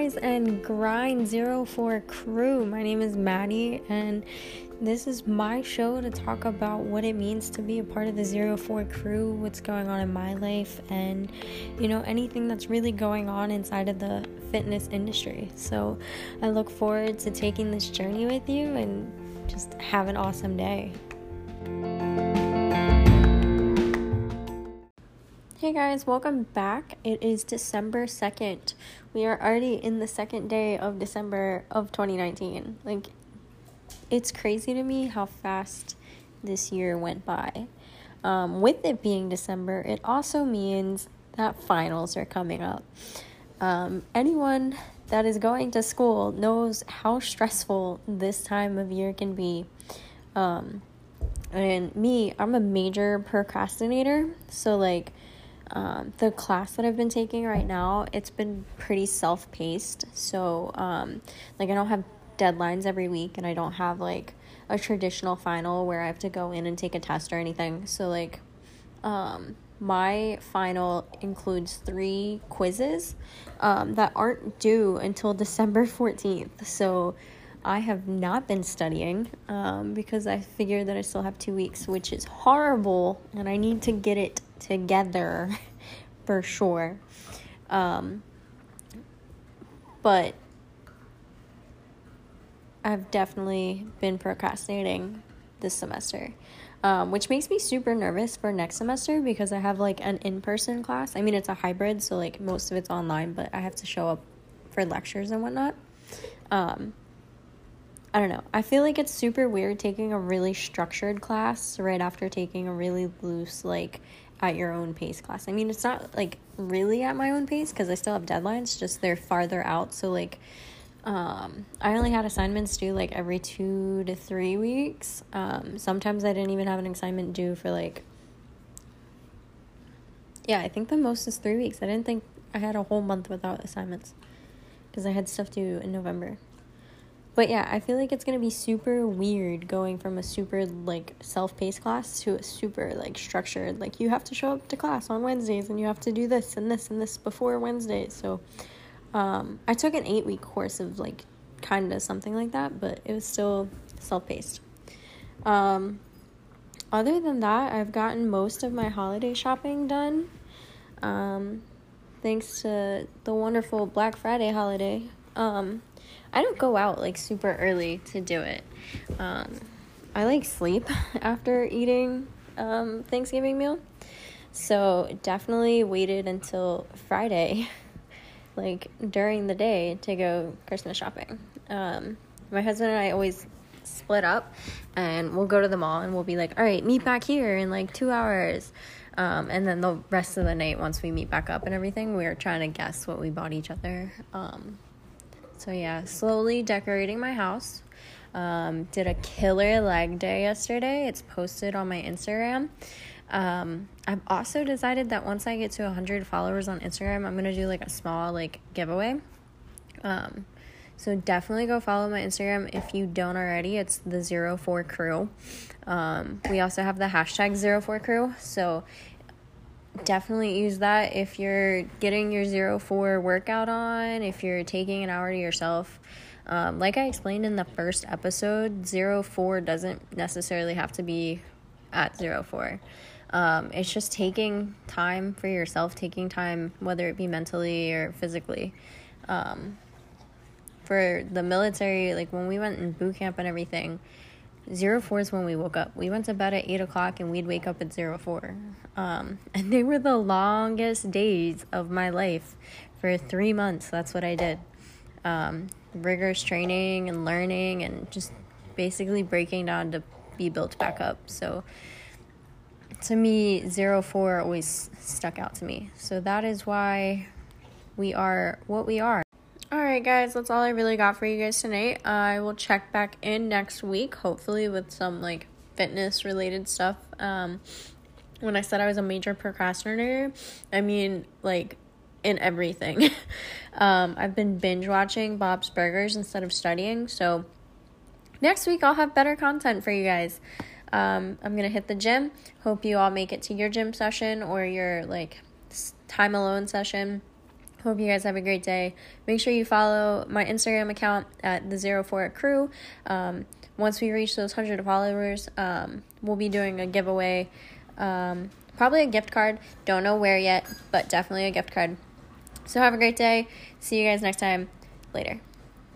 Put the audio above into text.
Rise and Grind 04 crew. My name is Maddie, and this is my show to talk about what it means to be a part of the 04 crew, what's going on in my life, and you know, anything that's really going on inside of the fitness industry. So I look forward to taking this journey with you and just have an awesome day. Hey guys, welcome back. It is December 2nd. We are already in the second day of December of 2019. Like, it's crazy to me how fast this year went by. Um, with it being December, it also means that finals are coming up. Um, anyone that is going to school knows how stressful this time of year can be. Um, and me, I'm a major procrastinator. So, like, um, the class that I've been taking right now, it's been pretty self paced. So, um, like, I don't have deadlines every week, and I don't have like a traditional final where I have to go in and take a test or anything. So, like, um, my final includes three quizzes um, that aren't due until December 14th. So, I have not been studying um, because I figured that I still have two weeks, which is horrible, and I need to get it together for sure. Um, but I've definitely been procrastinating this semester. Um, which makes me super nervous for next semester because I have like an in person class. I mean, it's a hybrid, so like most of it's online, but I have to show up for lectures and whatnot. Um, I don't know. I feel like it's super weird taking a really structured class right after taking a really loose, like, at your own pace class. I mean, it's not like really at my own pace because I still have deadlines, just they're farther out. So, like, um, I only had assignments due like every two to three weeks. Um, sometimes I didn't even have an assignment due for like, yeah, I think the most is three weeks. I didn't think I had a whole month without assignments because I had stuff due in November. But yeah, I feel like it's gonna be super weird going from a super like self paced class to a super like structured. Like you have to show up to class on Wednesdays and you have to do this and this and this before Wednesdays. So um, I took an eight week course of like kind of something like that, but it was still self paced. Um, other than that, I've gotten most of my holiday shopping done. Um, thanks to the wonderful Black Friday holiday. Um, I don't go out like super early to do it. Um, I like sleep after eating um, Thanksgiving meal. So definitely waited until Friday, like during the day, to go Christmas shopping. Um, my husband and I always split up and we'll go to the mall and we'll be like, all right, meet back here in like two hours. Um, and then the rest of the night, once we meet back up and everything, we are trying to guess what we bought each other. Um, so yeah, slowly decorating my house. Um, did a killer leg day yesterday. It's posted on my Instagram. Um, I've also decided that once I get to 100 followers on Instagram, I'm gonna do like a small like giveaway. Um, so definitely go follow my Instagram if you don't already. It's the zero four crew. Um, we also have the hashtag zero four crew. So definitely use that if you're getting your zero four workout on, if you're taking an hour to yourself. Um, like I explained in the first episode, zero four doesn't necessarily have to be at zero four. Um, it's just taking time for yourself, taking time, whether it be mentally or physically. Um, for the military, like when we went in boot camp and everything, zero four is when we woke up. We went to bed at eight o'clock and we'd wake up at zero four. Um, and they were the longest days of my life for three months. That's what I did. Um, rigorous training and learning and just basically breaking down to be built back up. So to me, zero four always stuck out to me. So that is why we are what we are. Alright, guys, that's all I really got for you guys tonight. I will check back in next week, hopefully, with some like fitness related stuff. Um, when I said I was a major procrastinator, I mean, like, in everything. um, I've been binge watching Bob's Burgers instead of studying, so next week I'll have better content for you guys. Um, I'm gonna hit the gym. Hope you all make it to your gym session or your like time alone session Hope you guys have a great day. Make sure you follow my Instagram account at the Zero Four Crew. Um, once we reach those hundred followers, um, we'll be doing a giveaway. Um, probably a gift card. Don't know where yet, but definitely a gift card. So have a great day. See you guys next time. Later.